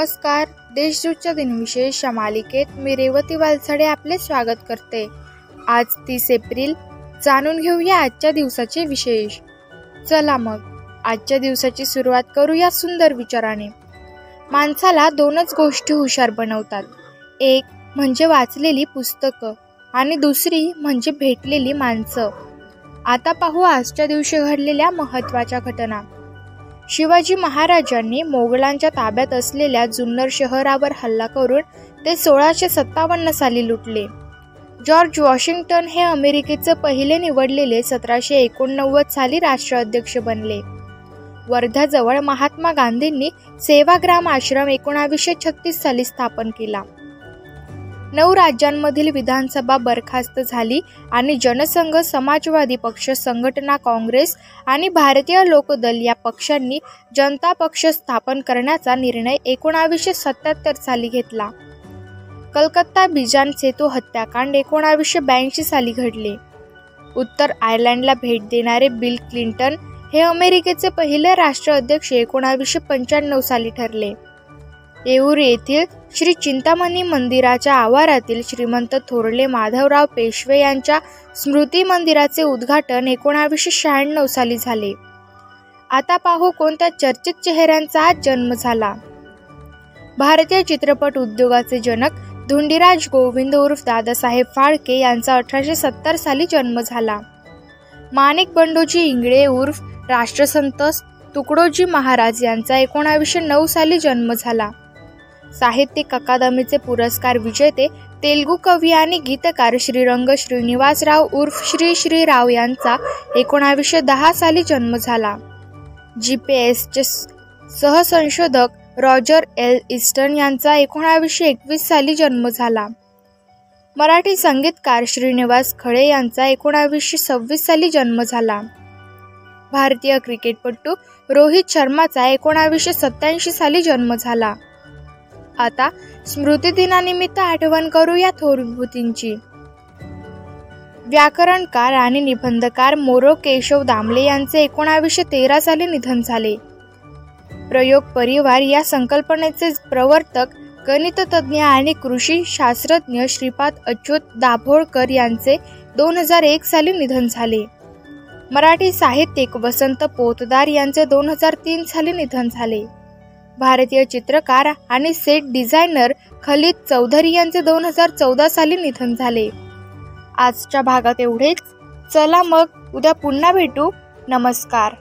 नमस्कार. देशदूतच्या दिनविशेष या मालिकेत मी रेवती वालसाडे आपले स्वागत करते. आज तीस एप्रिल. जाणून घेऊया आजच्या दिवसाचे विशेष. चला मग आजच्या दिवसाची सुरुवात करूया सुंदर विचाराने. माणसाला दोनच गोष्टी हुशार बनवतात. एक म्हणजे वाचलेली पुस्तकं आणि दुसरी म्हणजे भेटलेली माणसं. आता पाहू आजच्या दिवशी घडलेल्या महत्त्वाच्या घटना. शिवाजी महाराजांनी मोगलांच्या ताब्यात असलेल्या जुन्नर शहरावर हल्ला करून ते सोळाशे सत्तावन्न साली लुटले. जॉर्ज वॉशिंग्टन हे अमेरिकेचे पहिले निवडलेले सतराशे एकोणनव्वद साली राष्ट्राध्यक्ष बनले. वर्ध्याजवळ महात्मा गांधींनी सेवाग्राम आश्रम एकोणावीसशे छत्तीस साली स्थापन केला. नऊ राज्यांमधील विधानसभा बरखास्त झाली आणि जनसंघ समाजवादी पक्ष संघटना काँग्रेस आणि भारतीय लोकदल या पक्षांनी जनता पक्ष स्थापन करण्याचा निर्णय एकोणावीसशे सत्याहत्तर साली घेतला. कलकत्ता बिजान सेतू हत्याकांड एकोणावीसशे ब्याऐंशी साली घडले. उत्तर आयर्लंडला भेट देणारे बिल क्लिंटन हे अमेरिकेचे पहिले राष्ट्राध्यक्ष एकोणावीसशे पंच्याण्णव साली ठरले. येऊर येथील श्री चिंतामणी मंदिराच्या आवारातील श्रीमंत थोरले माधवराव पेशवे यांच्या स्मृती मंदिराचे उद्घाटन एकोणावीसशे शहाण्णव साली झाले. आता पाहू कोणत्या चर्चित चेहऱ्यांचा आज जन्म झाला. भारतीय चित्रपट उद्योगाचे जनक धुंडीराज गोविंद उर्फ दादासाहेब फाळके यांचा अठराशे सत्तर साली जन्म झाला. माणिक बंडोजी इंगळे उर्फ राष्ट्रसंत तुकडोजी महाराज यांचा एकोणावीसशे नऊ साली जन्म झाला. साहित्यिक अकादमीचे पुरस्कार विजेते तेलगू कवी आणि गीतकार श्रीरंग श्रीनिवासराव उर्फ श्री श्रीराव यांचा एकोणावीसशे दहा साली जन्म झाला. जी पी एसचे सहसंशोधक रॉजर एल इस्टन यांचा एकोणावीसशे एकवीस साली जन्म झाला. मराठी संगीतकार श्रीनिवास खळे यांचा एकोणावीसशे सव्वीस साली जन्म झाला. भारतीय क्रिकेटपटू रोहित शर्माचा एकोणावीसशे सत्याऐंशी साली जन्म झाला. आता स्मृतिदिनानिमित्त आठवण करू या थोरभूतींची. व्याकरणकार आणि निबंधकार मोरो केशव दामले यांचे एकोणावीसशे तेरा साली निधन झाले. प्रयोग परिवार या संकल्पनेचे प्रवर्तक गणिततज्ञ आणि कृषी शास्त्रज्ञ श्रीपाद अच्युत दाभोळकर यांचे दोन हजार एक साली निधन झाले. मराठी साहित्यिक वसंत पोतदार यांचे दोन हजार तीन साली निधन झाले. भारतीय चित्रकार आणि सेट डिझायनर खलीद चौधरी यांचे दोन हजार चौदा साली निधन झाले. आजच्या भागात एवढेच. चला मग उद्या पुन्हा भेटू. नमस्कार.